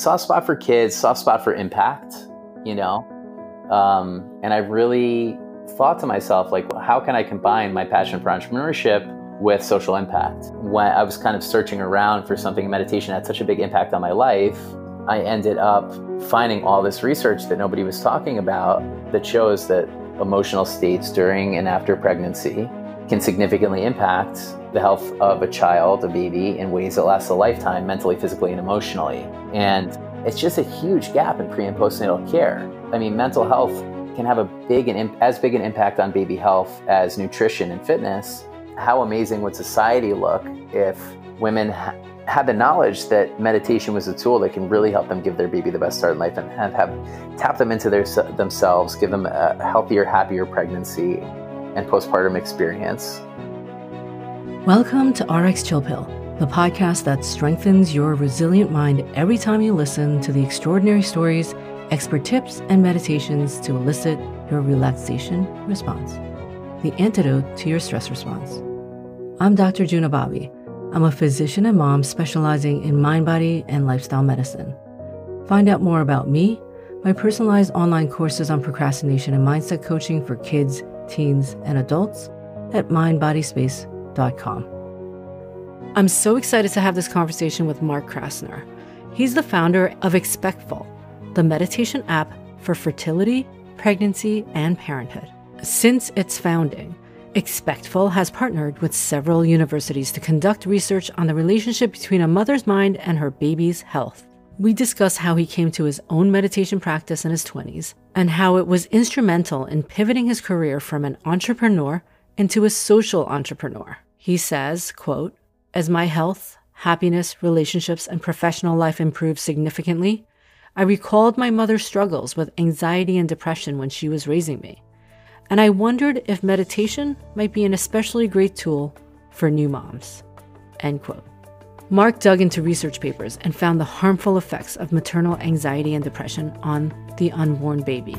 soft spot for kids, soft spot for impact, you know. Um, and I really thought to myself, like, how can I combine my passion for entrepreneurship with social impact? When I was kind of searching around for something, meditation had such a big impact on my life. I ended up finding all this research that nobody was talking about that shows that emotional states during and after pregnancy can significantly impact the health of a child, a baby, in ways that last a lifetime, mentally, physically, and emotionally. And it's just a huge gap in pre and postnatal care. I mean, mental health can have a big and as big an impact on baby health as nutrition and fitness. How amazing would society look if women ha- had the knowledge that meditation was a tool that can really help them give their baby the best start in life and have, have tap them into their themselves, give them a healthier, happier pregnancy and postpartum experience. Welcome to RX Chill Pill, the podcast that strengthens your resilient mind every time you listen to the extraordinary stories, expert tips, and meditations to elicit your relaxation response, the antidote to your stress response. I'm Dr. Juna Bobby. I'm a physician and mom specializing in mind, body, and lifestyle medicine. Find out more about me, my personalized online courses on procrastination and mindset coaching for kids, teens, and adults at mindbodyspace.com. I'm so excited to have this conversation with Mark Krasner. He's the founder of Expectful, the meditation app for fertility, pregnancy, and parenthood. Since its founding, Expectful has partnered with several universities to conduct research on the relationship between a mother's mind and her baby's health. We discuss how he came to his own meditation practice in his 20s and how it was instrumental in pivoting his career from an entrepreneur into a social entrepreneur. He says, quote, "As my health, happiness, relationships, and professional life improved significantly, I recalled my mother's struggles with anxiety and depression when she was raising me and I wondered if meditation might be an especially great tool for new moms. End quote. Mark dug into research papers and found the harmful effects of maternal anxiety and depression on the unborn baby.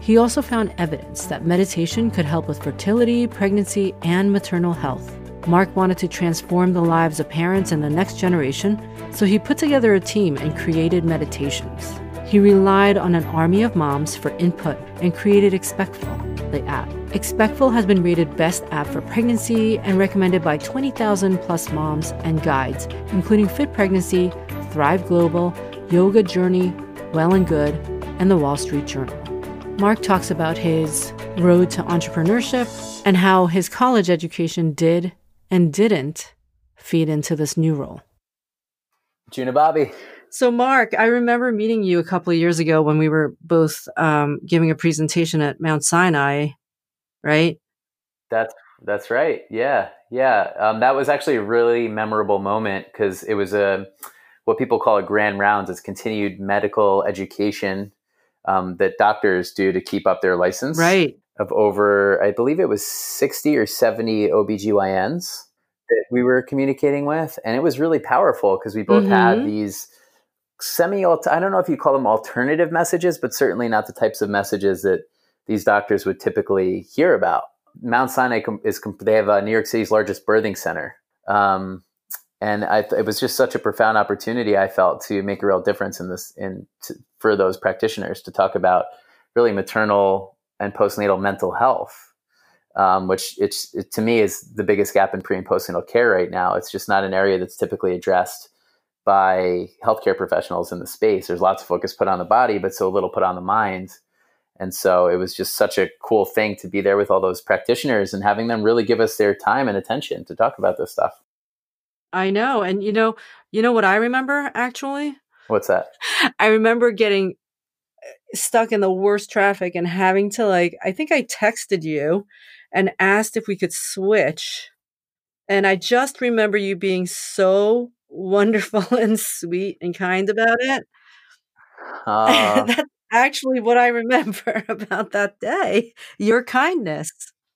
He also found evidence that meditation could help with fertility, pregnancy, and maternal health. Mark wanted to transform the lives of parents and the next generation, so he put together a team and created meditations. He relied on an army of moms for input and created Expectful, the app. Expectful has been rated best app for pregnancy and recommended by 20,000 plus moms and guides, including Fit Pregnancy, Thrive Global, Yoga Journal, Well and Good, and the Wall Street Journal. Mark talks about his road to entrepreneurship and how his college education did and didn't feed into this new role. Juna Bobby. So, Mark, I remember meeting you a couple of years ago when we were both um, giving a presentation at Mount Sinai, right? That's that's right. Yeah, yeah. Um, that was actually a really memorable moment because it was a what people call a grand rounds. It's continued medical education um, that doctors do to keep up their license. Right. Of over, I believe it was sixty or seventy OBGYNs that we were communicating with, and it was really powerful because we both mm-hmm. had these semi I don't know if you call them alternative messages, but certainly not the types of messages that these doctors would typically hear about. Mount Sinai is they have uh, New York City's largest birthing center, um, and I, it was just such a profound opportunity I felt to make a real difference in this in to, for those practitioners to talk about really maternal and postnatal mental health, um, which it's it, to me is the biggest gap in pre and postnatal care right now. It's just not an area that's typically addressed by healthcare professionals in the space. There's lots of focus put on the body, but so little put on the mind. And so it was just such a cool thing to be there with all those practitioners and having them really give us their time and attention to talk about this stuff. I know. And you know, you know what I remember actually? What's that? I remember getting uh, stuck in the worst traffic and having to like I think I texted you and asked if we could switch. And I just remember you being so wonderful and sweet and kind about it. Uh, That's actually what I remember about that day. Your kindness.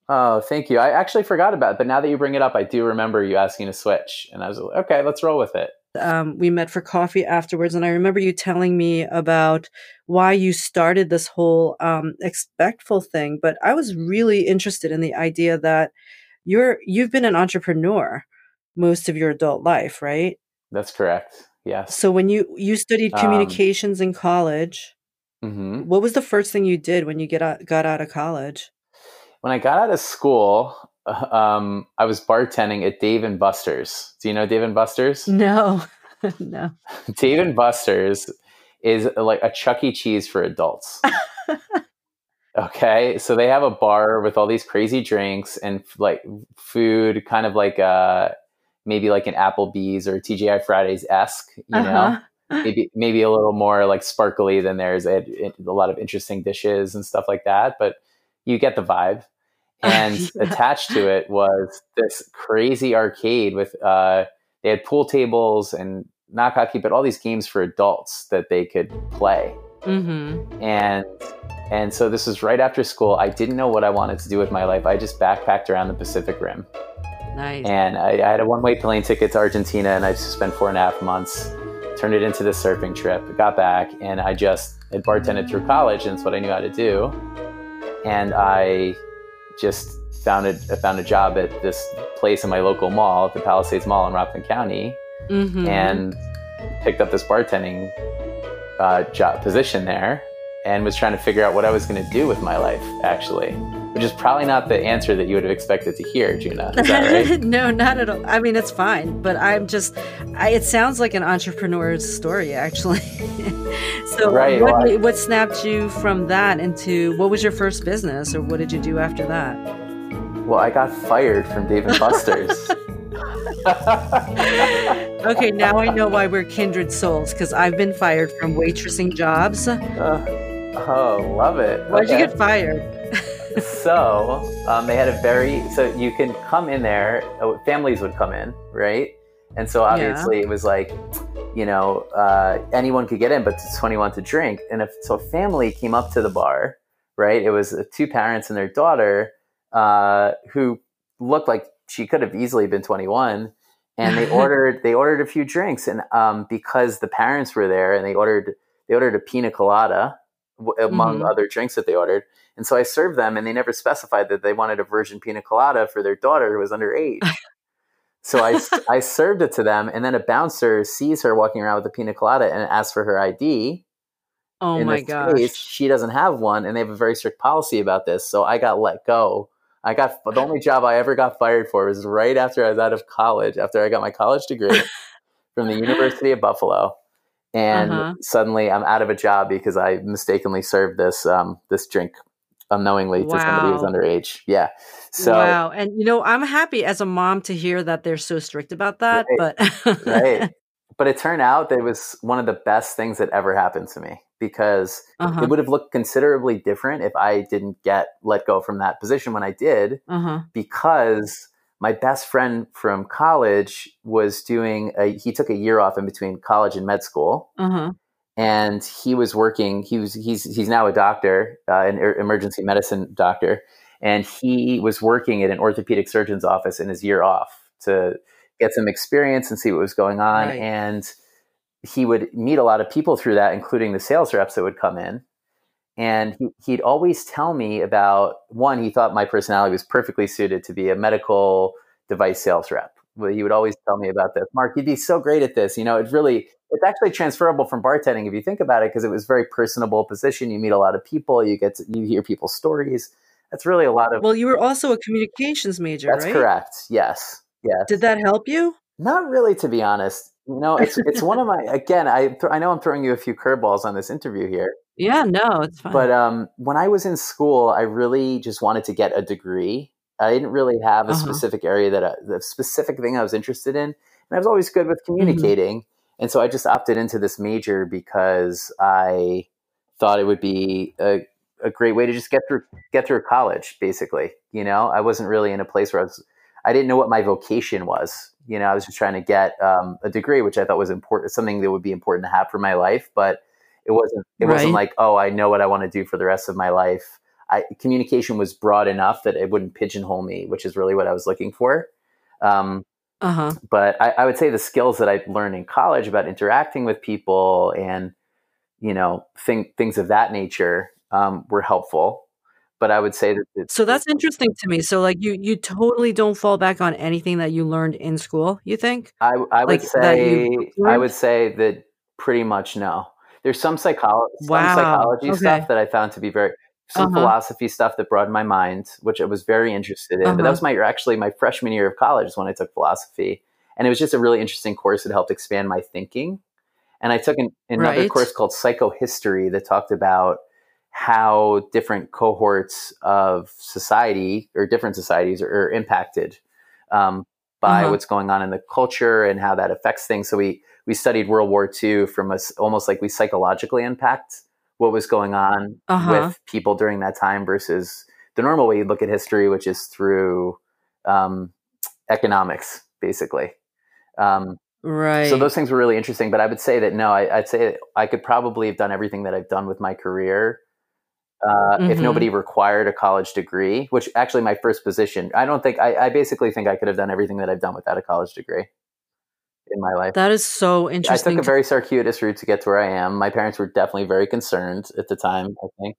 Oh, thank you. I actually forgot about it, but now that you bring it up, I do remember you asking to switch, and I was like, okay, let's roll with it. Um, we met for coffee afterwards, and I remember you telling me about why you started this whole um, expectful thing. But I was really interested in the idea that you're you've been an entrepreneur most of your adult life, right? That's correct. Yes. So when you you studied Um, communications in college, mhm. what was the first thing you did when you get out, got out of college? When I got out of school, um, I was bartending at Dave and Buster's. Do you know Dave and Buster's? No, no. Dave and Buster's is like a Chuck E. Cheese for adults. okay, so they have a bar with all these crazy drinks and like food, kind of like uh maybe like an Applebee's or TGI Fridays esque, you know. Uh-huh. Maybe maybe a little more like sparkly than theirs. They had a lot of interesting dishes and stuff like that, but you get the vibe. And Yeah. attached to it was this crazy arcade with uh they had pool tables and knock hockey, but all these games for adults that they could play. Mm-hmm. And and so this was right after school. I didn't know what I wanted to do with my life. I just backpacked around the Pacific Rim, Nice. and I, I had a one-way plane ticket to Argentina, and I spent four and a half months. Turned it into this surfing trip. Got back, and I just had bartended through college, and it's what I knew how to do. And I just found a, I found a job at this place in my local mall, the Palisades Mall in Rockland County, Mhm. and picked up this bartending uh, job position there and was trying to figure out what I was going to do with my life, actually, which is probably not the answer that you would have expected to hear, Gina. Right? no, not at all. I mean, it's fine, but I'm just. I, it sounds like an entrepreneur's story, actually. so, Right, what, well, what snapped you from that into what was your first business, or what did you do after that? well, I got fired from Dave and Buster's. Okay, now I know why we're kindred souls because I've been fired from waitressing jobs. Uh, oh, love it. Why'd you get fired? So um, they had a very so you can come in there uh, families would come in right? And so obviously it was like you know uh, anyone could get in but it's 21 to drink. And if so a family came up to the bar right? It was uh, two parents and their daughter uh, who looked like she could have easily been 21 and they ordered they ordered a few drinks. And um, because the parents were there and they ordered they ordered a pina colada w- among Mhm. other drinks that they ordered and so I served them, and they never specified that they wanted a virgin pina colada for their daughter who was underage. so I, I served it to them, and then a bouncer sees her walking around with a pina colada and asks for her ID. Oh In my gosh. case, she doesn't have one, and they have a very strict policy about this. So I got let go. I got the only job I ever got fired for was right after I was out of college, after I got my college degree from the University of Buffalo. And Uh-huh. suddenly I'm out of a job because I mistakenly served this um, this drink unknowingly to somebody who's underage. Yeah. So wow. And you know, I'm happy as a mom to hear that they're so strict about that. Right. But right. But it turned out that it was one of the best things that ever happened to me because uh-huh. it would have looked considerably different if I didn't get let go from that position when I did, Uh-huh. because my best friend from college was doing a, he took a year off in between college and med school Uh-huh. And he was working he was he's he's now a doctor uh, an er- emergency medicine doctor and he was working at an orthopedic surgeon's office in his year off to get some experience and see what was going on Right. and he would meet a lot of people through that including the sales reps that would come in and he, he'd always tell me about one he thought my personality was perfectly suited to be a medical device sales rep well, he would always tell me about this. Mark you'd be so great at this. You know it really it's actually transferable from bartending if you think about it because it was very personable position. You meet a lot of people you get to, you hear people's stories. That's really a lot of Well, you were also a communications major, that's right? correct. Yes. Yes. Did that help you? not really to be honest. You know it's it's one of my again i i know i'm throwing you a few curveballs on this interview here. Yeah, no, it's fine. but um when i was in school i really just wanted to get a degree i didn't really have a Uh-huh. specific area that I, the specific thing i was interested in and i was always good with Mm-hmm. communicating and so i just opted into this major because i thought it would be a, a great way to just get through get through college basically you know i wasn't really in a place where i was i didn't know what my vocation was you know i was just trying to get um, a degree which i thought was important something that would be important to have for my life but it wasn't it wasn't like oh i know what i want to do for the rest of my life I, communication was broad enough that it wouldn't pigeonhole me which is really what i was looking for um, uh-huh. but I, I would say the skills that I learned in college about interacting with people and you know thing, things of that nature um, were helpful. but I would say that it's, So that's interesting to me. So like you you totally don't fall back on anything that you learned in school, you think? I, I would Like, that say I would say that pretty much no. There's some psychology some Wow, psychology okay. stuff that I found to be very some Uh-huh. philosophy stuff that broadened my mind, which I was very interested in. But that Uh-huh. was my actually my freshman year of college is when I took philosophy, and it was just a really interesting course that helped expand my thinking. And I took an, another Right. course called psychohistory that talked about how different cohorts of society or different societies are, are impacted um, by Uh-huh. what's going on in the culture and how that affects things. So we we studied World War II from us almost like we psychologically impact what was going on Uh-huh. with people during that time versus the normal way you look at history, which is through um, economics, basically. Um, Right. so those things were really interesting. But I would say that no, I, I'd say I could probably have done everything that I've done with my career uh, if Mhm. nobody required a college degree. Which actually, my first position, I don't think I, I basically think I could have done everything that I've done without a college degree in my life. that is so interesting. I took a very circuitous route to get to where I am. My parents were definitely very concerned at the time. I think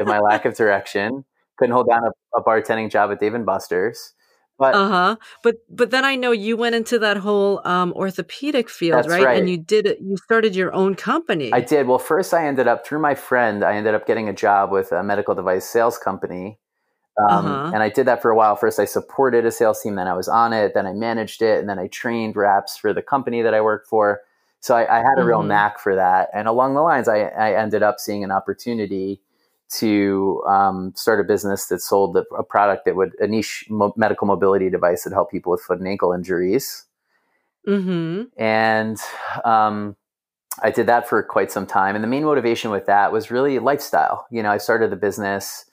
of my lack of direction. Couldn't hold down a, a bartending job at Dave and Buster's. But Uh-huh. But but then I know you went into that whole um orthopedic field, right? right. And you did it you started your own company. I did. Well, first I ended up through my friend. I ended up getting a job with a medical device sales company, um, Uh-huh. and I did that for a while. First, I supported a sales team, then I was on it, then I managed it, and then I trained reps for the company that I worked for. So I, I had a real Mhm. knack for that. And along the lines, I, I ended up seeing an opportunity to um, start a business that sold a, a product that would a niche mo- medical mobility device that helped people with foot and ankle injuries Mhm. and um, I did that for quite some time. And the main motivation with that was really lifestyle. You know, I started the business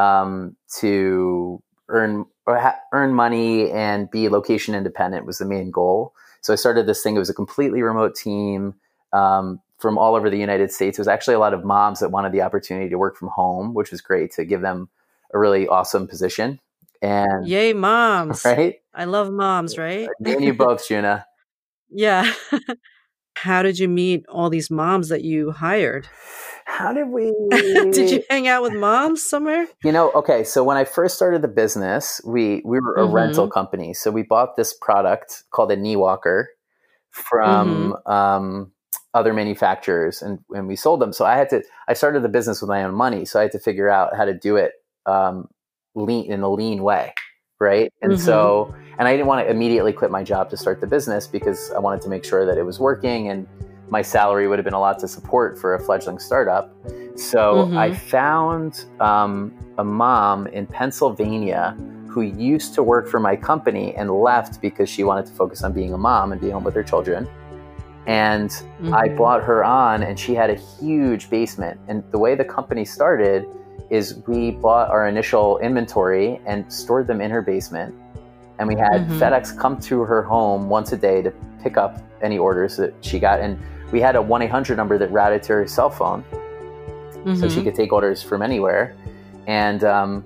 um, to earn or ha- earn money and be location independent was the main goal. So I started this thing. It was a completely remote team um, from all over the United States. It was actually a lot of moms that wanted the opportunity to work from home, which was great to give them a really awesome position. And Yay, moms. right, I love moms, right? me and you both, Juna. Yeah. How did you meet all these moms that you hired? How did we? did you hang out with moms somewhere? You know, okay. So when I first started the business, we we were a Mhm. rental company. So we bought this product called a knee walker from Mm-hmm. um, other manufacturers, and and we sold them. So I had to. I started the business with my own money, so I had to figure out how to do it um, lean in a lean way, right? And Mm-hmm. so, and I didn't want to immediately quit my job to start the business because I wanted to make sure that it was working and my salary would have been a lot to support for a fledgling startup. So Mhm. I found um, a mom in Pennsylvania who used to work for my company and left because she wanted to focus on being a mom and be home with her children. And I Mhm. brought her on, and she had a huge basement. And the way the company started is we bought our initial inventory and stored them in her basement. And we had Mhm. FedEx come to her home once a day to pick up any orders that she got. And we had a 1 800 number that routed to her cell phone so she Mhm. could take orders from anywhere. And um,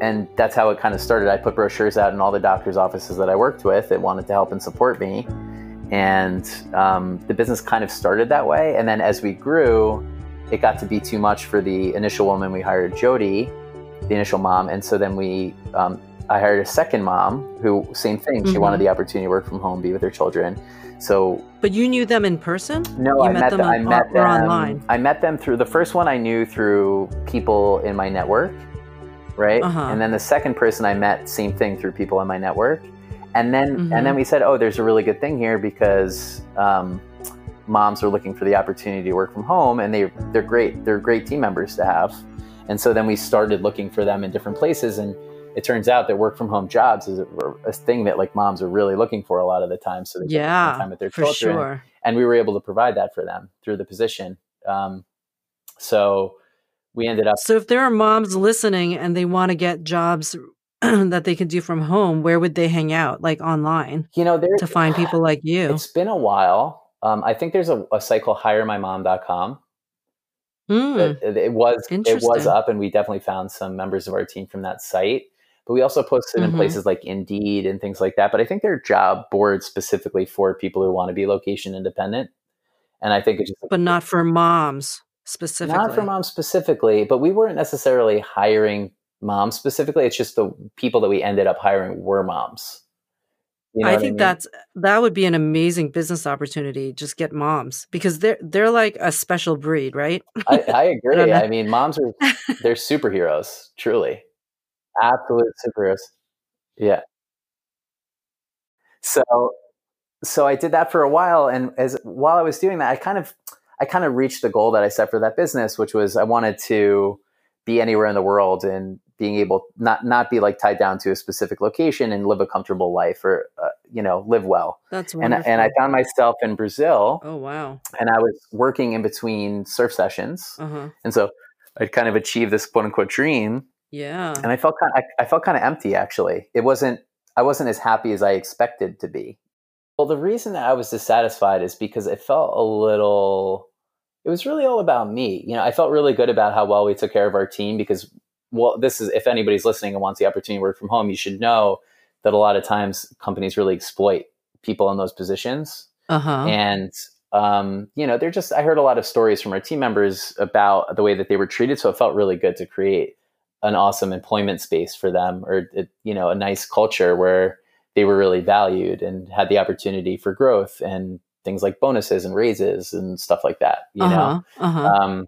and that's how it kind of started. I put brochures out in all the doctors' offices that I worked with that wanted to help and support me, and um, the business kind of started that way. And then as we grew, it got to be too much for the initial woman we hired, Jody, the initial mom, and so then we. Um, I hired a second mom who, same thing. She Mhm. wanted the opportunity to work from home, be with her children. So But you knew them in person? no, You I met met them them. I met them online? I met them through the first one I knew through people in my network, right? Uh-huh. And then the second person I met, same thing through people in my network. And then Mhm. and then we said, oh, there's a really good thing here because um, moms are looking for the opportunity to work from home, and they they're great. They're great team members to have. And so then we started looking for them in different places and. It turns out that work from home jobs is a, a thing that like moms are really looking for a lot of the time. So they Yeah, time with their for children sure. and we were able to provide that for them through the position. Um, so we ended up. So if there are moms listening and they want to get jobs that they can do from home, where would they hang out? Like online You know, there to find people like you? It's been a while. Um, I think there's a, a site called HireMyMom.com. Mm, It, it was it was up, and we definitely found some members of our team from that site. But we also posted Mhm. in places like Indeed and things like that. But I think they're job boards specifically for people who want to be location independent. And I think it's just but not for moms specifically. Not for moms specifically, but we weren't necessarily hiring moms specifically. It's just the people that we ended up hiring were moms. You know I think I mean? that's that would be an amazing business opportunity. Just get moms because they're they're like a special breed, right? I, I agree. I, I, mean, moms are they're superheroes, truly, absolute superheroes. Yeah. So, so I did that for a while, and as while I was doing that, I kind of I kind of reached the goal that I set for that business, which was I wanted to be anywhere in the world and being able not not be like tied down to a specific location and live a comfortable life or uh, you know live well. That's wonderful. And and I found myself in Brazil. Oh wow! And I was working in between surf sessions, uh-huh. and so I kind of achieved this quote unquote dream. Yeah. And I felt kind of, I, I felt kind of empty actually. It wasn't I wasn't as happy as I expected to be. Well, the reason that I was dissatisfied is because it felt a little it was really all about me. You know, I felt really good about how well we took care of our team because well, this is if anybody's listening and wants the opportunity to work from home, you should know that a lot of times companies really exploit people in those positions. Uh-huh. And um, you know, they're just I heard a lot of stories from our team members about the way that they were treated, so it felt really good to create an awesome employment space for them or you know, a nice culture where they were really valued and had the opportunity for growth and things like bonuses and raises and stuff like that, you uh-huh. know. Uh-huh. Um,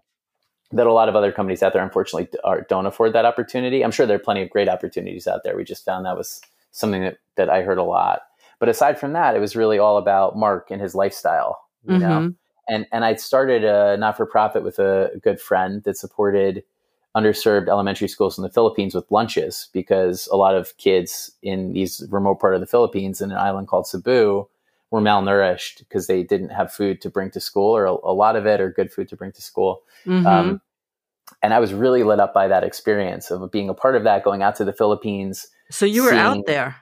that a lot of other companies out there unfortunately are, don't afford that opportunity. I'm sure there are plenty of great opportunities out there. We just found that was something that, that I heard a lot. But aside from that, it was really all about Mark and his lifestyle, you mm-hmm. know. And and I started a not for profit with a good friend that supported underserved elementary schools in the Philippines with lunches because a lot of kids in these remote part of the Philippines in an island called Cebu were malnourished because they didn't have food to bring to school or a, a lot of it or good food to bring to school. Mm-hmm. Um, and I was really lit up by that experience of being a part of that, going out to the Philippines. So you were seeing, out there.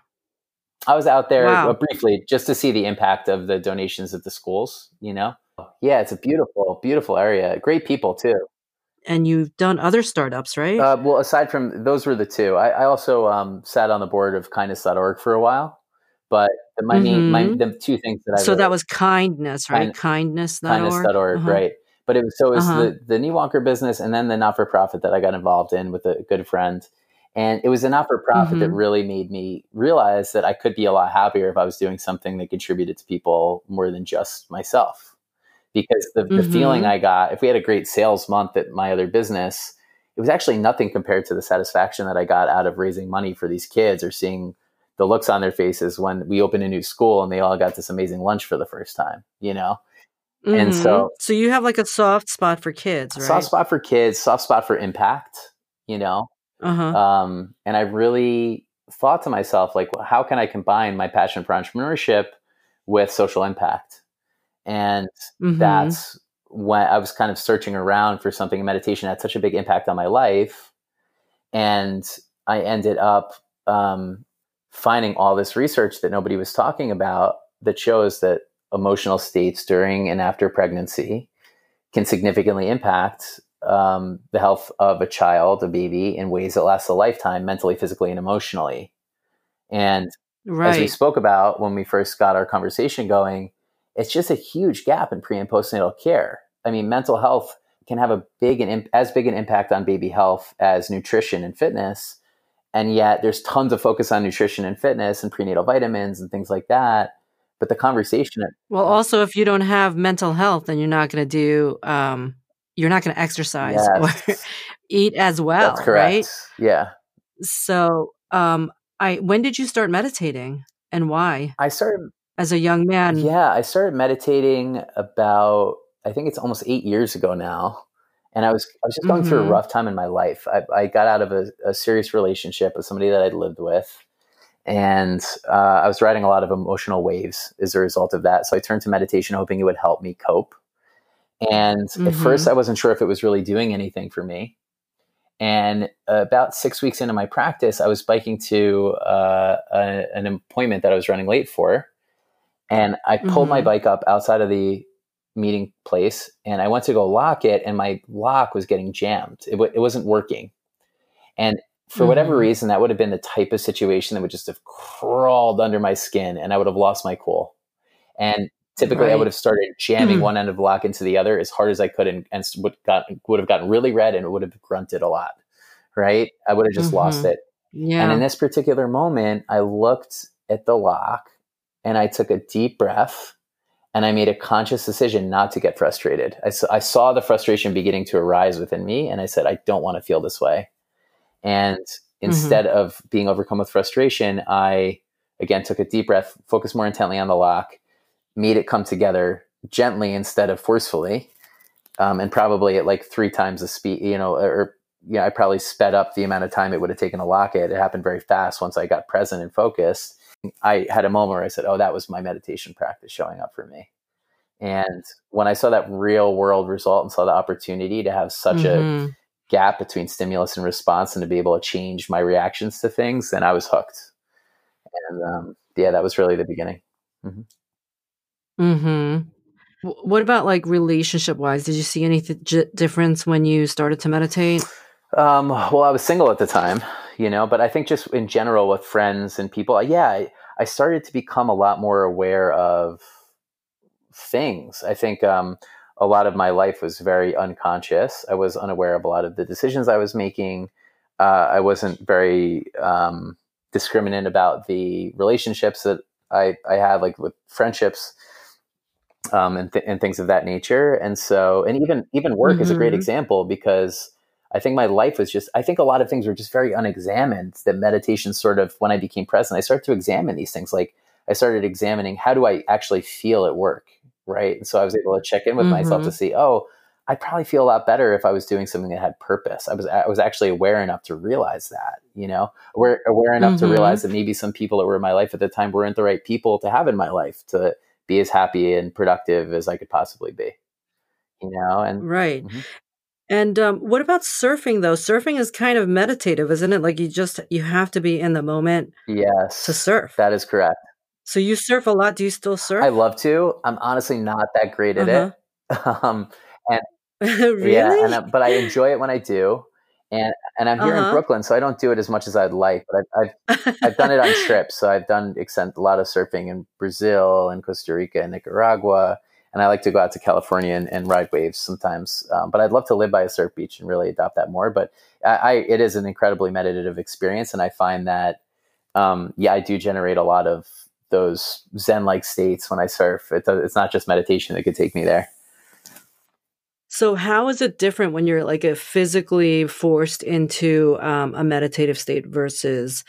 I was out there wow. briefly just to see the impact of the donations at the schools, you know? Yeah, it's a beautiful, beautiful area. Great people too. And you've done other startups, right? Uh, well, aside from those were the two. I, I also um, sat on the board of kindness.org for a while. But the money, mm-hmm. my, the two things that I so that was kindness, right? Kind, kindness.org, kindness.org, uh-huh. right? But it was so it was uh-huh. the the Knee business, and then the not for profit that I got involved in with a good friend, and it was a not for profit mm-hmm. that really made me realize that I could be a lot happier if I was doing something that contributed to people more than just myself. Because the, mm-hmm. the feeling mm-hmm. I got, if we had a great sales month at my other business, it was actually nothing compared to the satisfaction that I got out of raising money for these kids or seeing the looks on their faces when we opened a new school and they all got this amazing lunch for the first time, you know? Mm-hmm. And so, so you have like a soft spot for kids, right? Soft spot for kids, soft spot for impact, you know? Uh-huh. Um, and I really thought to myself, like, well, how can I combine my passion for entrepreneurship with social impact? And mm-hmm. that's when I was kind of searching around for something in meditation had such a big impact on my life. And I ended up um, finding all this research that nobody was talking about that shows that emotional states during and after pregnancy can significantly impact um, the health of a child, a baby, in ways that last a lifetime, mentally, physically, and emotionally. And right. as we spoke about when we first got our conversation going, it's just a huge gap in pre and postnatal care. I mean, mental health can have a big and as big an impact on baby health as nutrition and fitness and yet there's tons of focus on nutrition and fitness and prenatal vitamins and things like that but the conversation well also if you don't have mental health then you're not going to do um, you're not going to exercise yes. or eat as well That's correct. right yeah so um i when did you start meditating and why i started as a young man yeah i started meditating about i think it's almost eight years ago now and I was I was just going mm-hmm. through a mm-hmm. rough time in my life. I, I got out of a, a, serious relationship with somebody that I'd lived with, and uh, I was riding a lot of emotional waves as a result of that. So I turned to meditation, hoping it would help me cope. And mm-hmm. at first, I wasn't sure if it was really doing anything for me. And about six weeks into my practice, I was biking to uh, a, an appointment that I was running late for, and I pulled mm-hmm. my bike up outside of the meeting place and I went to go lock it and my lock was getting jammed. It, w- it wasn't working. And for mm-hmm. whatever reason, that would have been the type of situation that would just have crawled under my skin and I would have lost my cool. And typically right. I would have started jamming mm-hmm. one end of the lock into the other as hard as I could and, and would, got, would have gotten really red and it would have grunted a lot. right? I would have just mm-hmm. lost it. Yeah. And in this particular moment, I looked at the lock and I took a deep breath and I made a conscious decision not to get frustrated. I, I saw the frustration beginning to arise within me and I said, I don't want to feel this way. And mm-hmm. instead mm-hmm. of being overcome with frustration, I again took a deep breath, focused more intently on the lock, made it come together gently instead of forcefully. Um, and probably at like three times the speed, you know, or yeah, I probably sped up the amount of time it would have taken to lock it. It happened very fast once I got present and focused. I had a moment where I said, "Oh, that was my meditation practice showing up for me." And when I saw that real world result and saw the opportunity to have such mm-hmm. a gap between stimulus and response and to be able to change my reactions to things, then I was hooked. And um, yeah, that was really the beginning. Mm-hmm. mm-hmm. What about like relationship wise? Did you see any th- difference when you started to meditate? Um, well, I was single at the time, you know, but I think just in general with friends and people, yeah, I, started to become a lot more aware of things. I think um, a lot of my life was very unconscious. I was unaware of a lot of the decisions I was making. Uh, I wasn't very um, discriminant about the relationships that I, I had, like with friendships um, and, th- and things of that nature. And so, and even even work mm-hmm. is a great mm-hmm. example because I think my life was just. I think a lot of things were just very unexamined. That meditation sort of, when I became present, I started to examine these things. Like I started examining how do I actually feel at work, right? And so I was able to check in with mm-hmm. myself to mm-hmm. see, oh, I'd probably feel a lot better if I was doing something that had purpose. I was I was actually aware enough to realize that, you know, aware aware enough mm-hmm. to realize that maybe some people that were in my life at the time weren't the right people to have in my life to be as happy and productive as I could possibly be. You know, and right. Mm-hmm. And um, what about surfing though? Surfing is kind of meditative, isn't it? Like you just you have to be in the moment. Yes, to surf. That is correct. So you surf a lot. Do you still surf? I love to. I'm honestly not that great at uh-huh. it. um, and really? yeah, and, uh, but I enjoy it when I do and and I'm here uh-huh. in Brooklyn, so I don't do it as much as I'd like. But I've I've, I've done it on trips. So I've done extent, a lot of surfing in Brazil and Costa Rica and Nicaragua, and I like to go out to California and, and ride waves sometimes. Um, but I'd love to live by a surf beach and really adopt that more. But I, I it is an incredibly meditative experience, and I find that um, yeah, I do generate a lot of those Zen like states when I surf. It, it's not just meditation that could take me there. So, how is it different when you're like a physically forced into um, a meditative state versus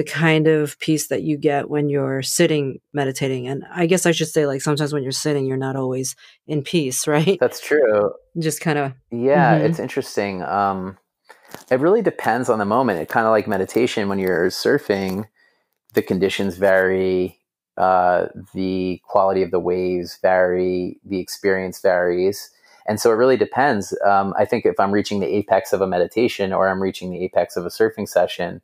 the kind of peace that you get when you're sitting meditating? And I guess I should say, like, sometimes when you're sitting, you're not always in peace, right? That's true. Just kind of. Yeah, mm-hmm. it's interesting. Um, it really depends on the moment. It kind of like meditation when you're surfing, the conditions vary, uh, the quality of the waves vary, the experience varies and so it really depends. Um, I think if I'm reaching the apex of a meditation or I'm reaching the apex of a surfing session,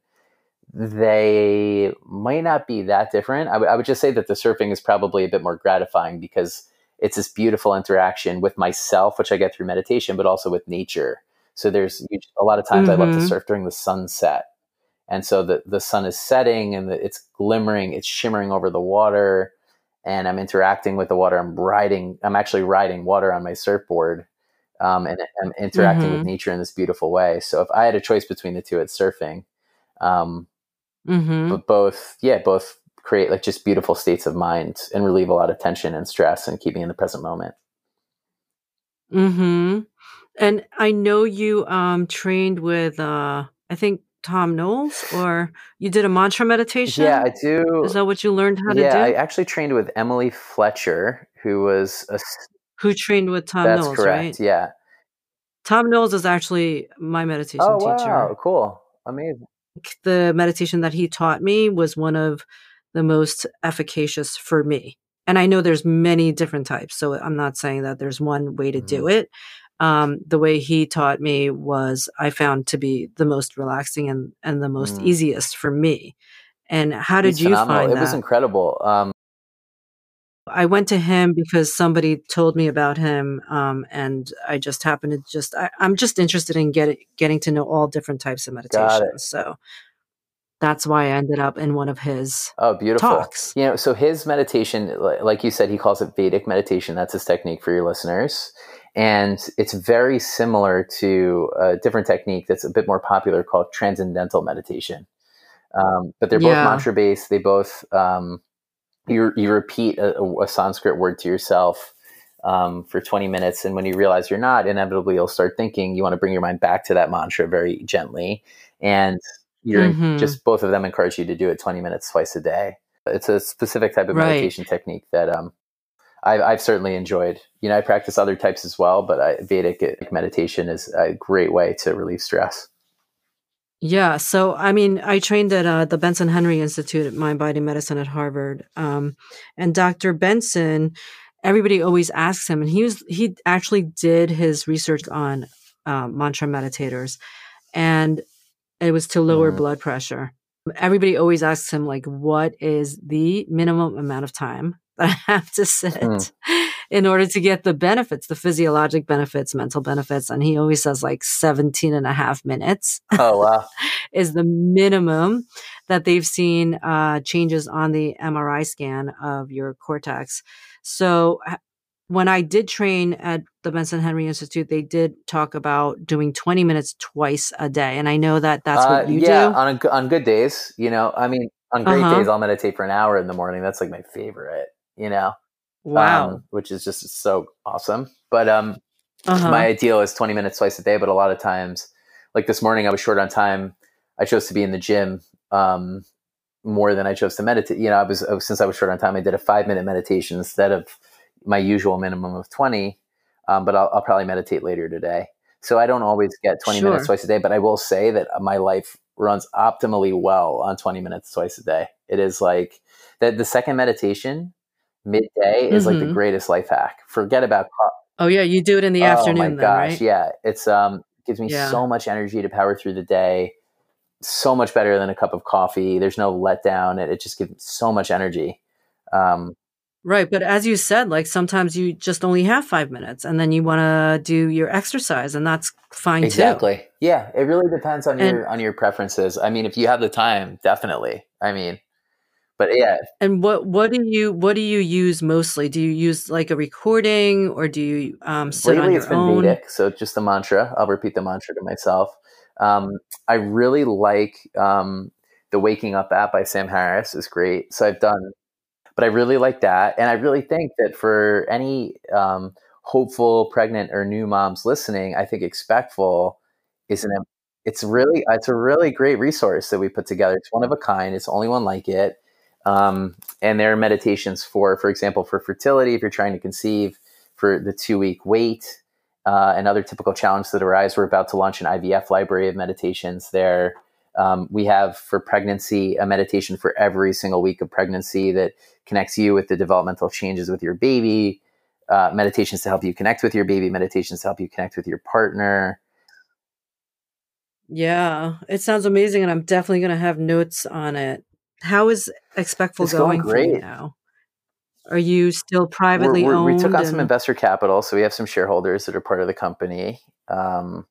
they might not be that different. I, w- I would just say that the surfing is probably a bit more gratifying because it's this beautiful interaction with myself, which I get through meditation, but also with nature. So there's a lot of times mm-hmm. I love to mm-hmm. surf during the sunset. And so the, the sun is setting and the, it's glimmering, it's shimmering over the water and I'm interacting with the water. I'm riding, I'm actually riding water on my surfboard um, and I'm interacting mm-hmm. with nature in this beautiful way. So if I had a choice between the two, it's surfing. Um, mm-hmm. But both, yeah, both create like just beautiful states of mind and relieve a lot of tension and stress and keep me in the present moment. mm-hmm And I know you um, trained with, uh, I think Tom Knoles, or you did a mantra meditation? Yeah, I do. Is that what you learned how yeah, to do? I actually trained with Emily Fletcher, who was a. Who trained with Tom That's Knoles, correct. Right? Yeah. Tom Knoles is actually my meditation teacher. oh, teacher. Wow, cool. Amazing. The meditation that he taught me was one of the most efficacious for me. And I know there's many different types, so I'm not saying that there's one way to mm-hmm. do it um, the way he taught me was I found to be the most relaxing and, and the most mm. easiest for me. And how did He's you phenomenal. find it that? It was incredible. Um, I went to him because somebody told me about him, um, and I just happened to just I, am just interested in getting getting to know all different types of meditation. So that's why I ended up in one of his oh beautiful talks. You know, so his meditation, like you said, he calls it Vedic meditation. That's his technique for your listeners And it's very similar to a different technique that's a bit more popular called transcendental meditation. Um, but they're both Yeah. mantra based. They both um, you you repeat a, a Sanskrit word to yourself um, for 20 minutes, and when you realize you're not, inevitably you'll start thinking. You want to bring your mind back to that mantra very gently, and you're Mhm. just both of them encourage you to do it 20 minutes twice a day. It's a specific type of Right. meditation technique that um, I've, I've certainly enjoyed. You know, I practice other types as well, but I, Vedic meditation is a great way to relieve stress. Yeah. So, I mean, I trained at uh, the Benson Henry Institute at Mind Body Medicine at Harvard. Um, and Dr. Benson, everybody always asks him, and he was, he actually did his research on um, mantra meditators, and it was to lower blood pressure. Everybody always asks him, like, what is the minimum amount of time that I have to sit Hmm. In order to get the benefits, the physiologic benefits, mental benefits? And he always says, like, 17 and a half minutes Oh wow! is the minimum that they've seen uh, changes on the MRI scan of your cortex. So when I did train at the Benson Henry Institute, they did talk about doing 20 minutes twice a day. And I know that that's what Uh, you yeah, do. on a, g- on good days, you know, I mean, on great Uh-huh. days, I'll meditate for an hour in the morning. That's like my favorite, you know, wow. um, which is just so awesome. But um, uh-huh. my ideal is 20 minutes twice a day. But a lot of times, like this morning, I was short on time. I chose to be in the gym um, more than I chose to meditate. You know, I was uh, since I was short on time, I did a five minute meditation instead of my usual minimum of 20. Um, but I'll, I'll probably meditate later today. So I don't always get 20 minutes twice a day, but I will say that my life runs optimally well on 20 minutes twice a day. It is like that the second meditation midday is like the Mhm. greatest life hack. Forget about oh, yeah. You do it in the oh afternoon, my then, gosh, right? yeah. It's um gives me Yeah. so much energy to power through the day. So much better than a cup of coffee. There's no letdown. It, it just gives so much energy. Um, Right. But as you said, like sometimes you just only have five minutes and then you want to do your exercise, and that's fine too. exactly. Yeah, it really depends on And- your on your preferences. I mean, if you have the time, definitely. I mean, but yeah, And what what do you what do you use mostly? Do you use like a recording or do you um, sit on your it's been own? Vedic, so just the mantra. I'll repeat the mantra to myself. Um, I really like um, the Waking Up app by Sam Harris. is great. So I've done, but I really like that, and I really think that for any um, hopeful pregnant or new moms listening, I think Expectful is an it's really it's a really great resource that we put together. It's one of a kind. It's the only one like it. Um, and there are meditations for, for example, for fertility, if you're trying to conceive, for the two week wait, uh, and other typical challenges that arise. We're about to launch an IVF library of meditations there. Um, we have for pregnancy a meditation for every single week of pregnancy that connects you with the developmental changes with your baby, uh, meditations to help you connect with your baby, meditations to help you connect with your partner. Yeah, it sounds amazing, and I'm definitely going to have notes on it. How is Expectful It's going going, for you now? Are you still privately We're- we're- owned? we took on some investor capital, so we have some shareholders that are part of the company. Um,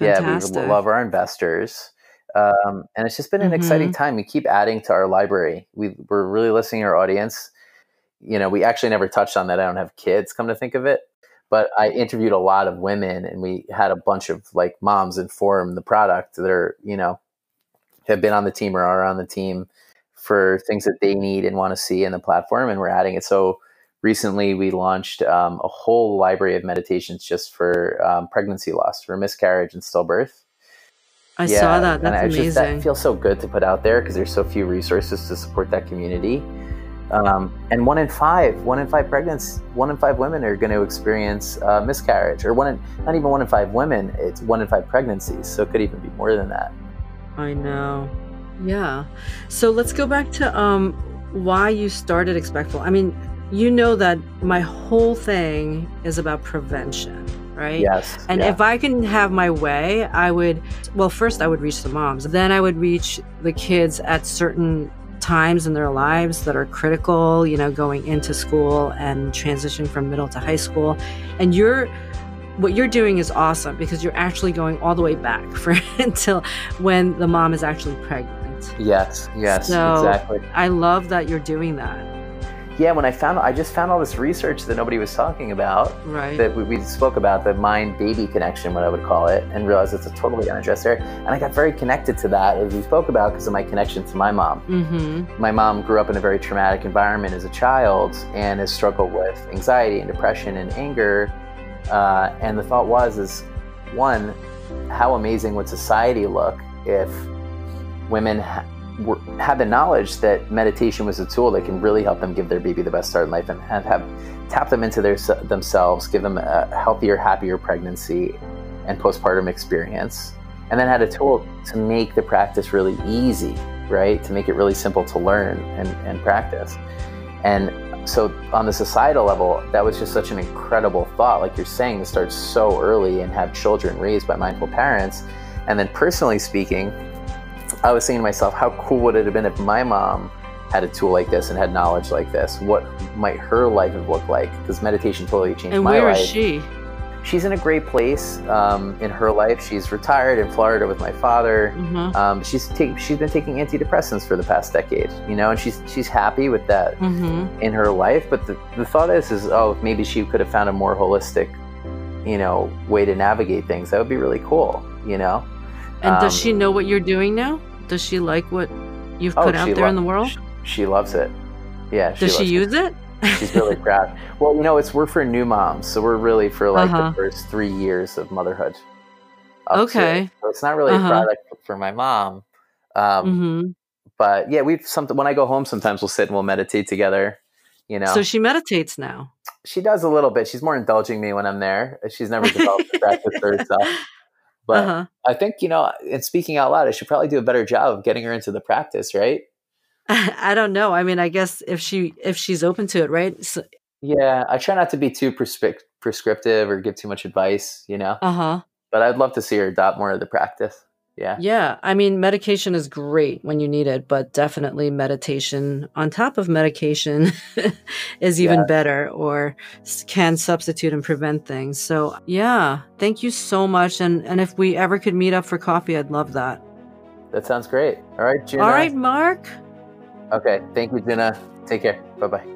yeah, we love our investors. Um, and it's just been an exciting Mhm. time. We keep adding to our library. We, we're really listening to our audience. You know, we actually never touched on that. I don't have kids, come to think of it. But I interviewed a lot of women and we had a bunch of like moms inform the product that are, you know, have been on the team or are on the team for things that they need and want to see in the platform. And we're adding it. So recently we launched um, a whole library of meditations just for um, pregnancy loss, for miscarriage and stillbirth. I saw that. That's I amazing. Just, that feels so good to put out there because there's so few resources to support that community. Um, and one in five, one in five pregnancies, one in five women are going to experience uh, miscarriage, or one in, not even one in five women, it's one in five pregnancies. So it could even be more than that. I know. Yeah. So let's go back to um why you started Expectful. I mean, you know that my whole thing is about prevention, right? Yes. And yeah. if I can have my way, I would, well, first I would reach the moms. Then I would reach the kids at certain times in their lives that are critical, you know, going into school and transitioning from middle to high school. And you're, what you're doing is awesome because you're actually going all the way back for until when the mom is actually pregnant. yes, yes, So- exactly. I love that you're doing that. yeah, when I found, I just found all this research that nobody was talking about. Right. That we, we spoke about the mind-baby connection, what I would call it, and realized it's a totally unaddressed area. And I got very connected to that as we spoke about because of my connection to my mom. Mm-hmm. My mom grew up in a very traumatic environment as a child and has struggled with anxiety and depression and anger. Uh, and the thought was, is one, how amazing would society look if women ha- were, had the knowledge that meditation was a tool that can really help them give their baby the best start in life and have, have tap them into their themselves, give them a healthier, happier pregnancy and postpartum experience, and then had a tool to make the practice really easy, right? To make it really simple to learn and, and practice. And so on the societal level, that was just such an incredible thought. Like you're saying, to start so early and have children raised by mindful parents. And then personally speaking, I was saying to myself, how cool would it have been if my mom had a tool like this and had knowledge like this? What might her life have looked like? Because meditation totally changed and my life. where is she? She's in a great place um, in her life. She's retired in Florida with my father. Mm-hmm. Um, she's take, she's been taking antidepressants for the past decade, you know, and she's she's happy with that Mm-hmm. in her life. But the, the thought is, is oh, maybe she could have found a more holistic, you know, way to navigate things. That would be really cool, you know. And does Um, she know what you're doing now? Does she like what you've Oh, put out she there in the world? She, she loves it. Yeah. Does she use it? it. She's really proud. Well, you know, it's we're for new moms, so we're really for like Uh-huh. the first three years of motherhood. Okay. it. So it's not really Uh-huh. a product for my mom. Um, hmm But yeah, we've some when I go home, sometimes we'll sit and we'll meditate together. You know, So she meditates now. she does a little bit. She's more indulging me when I'm there. She's never developed the practice for herself. But uh-huh. I think, you know, and speaking out loud, I should probably do a better job of getting her into the practice, right? I don't know. I mean, I guess if she if she's open to it, right? So, Yeah, I try not to be too prescrip- prescriptive or give too much advice, you know, uh huh. but I'd love to see her adopt more of the practice. Yeah. Yeah, I mean, medication is great when you need it, but definitely meditation on top of medication is even Yeah. better or can substitute and prevent things. So, yeah, thank you so much. And and if we ever could meet up for coffee, I'd love that. That sounds great. All right, Juna. All right, Mark. Okay. Thank you, Juna. Take care. Bye bye.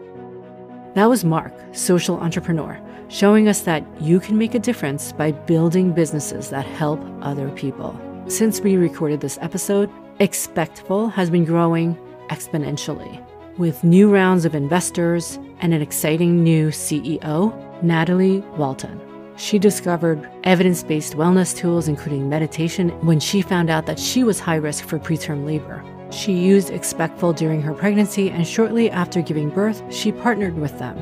That was Mark, social entrepreneur, showing us that you can make a difference by building businesses that help other people. Since we recorded this episode, Expectful has been growing exponentially. With new rounds of investors and an exciting new CEO, Nathalie Walton. She discovered evidence based wellness tools, including meditation, when she found out that she was high risk for preterm labor. She used Expectful during her pregnancy, and shortly after giving birth, she partnered with them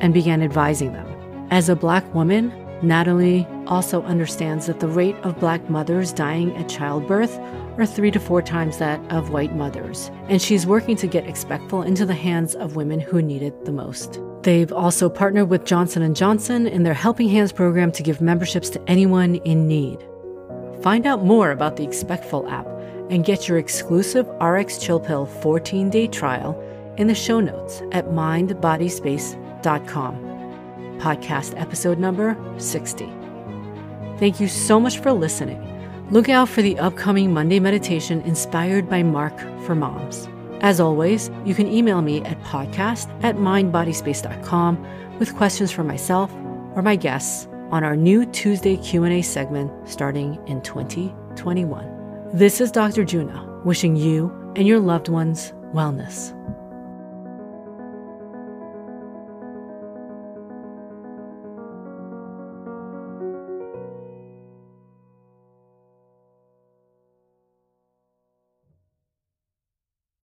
and began advising them. As a Black woman, Nathalie also understands that the rate of Black mothers dying at childbirth are three to four times that of white mothers, and she's working to get Expectful into the hands of women who need it the most. They've also partnered with Johnson & Johnson in their Helping Hands program to give memberships to anyone in need. Find out more about the Expectful app and get your exclusive RX Chill Pill 14 day trial in the show notes at mindbodyspace.com. Podcast episode number 60. Thank you so much for listening. Look out for the upcoming Monday meditation inspired by Mark for Moms. As always, you can email me at podcast at mindbodyspace.com with questions for myself or my guests on our new Tuesday Q&A segment starting in 2021. This is Dr. Juna wishing you and your loved ones wellness.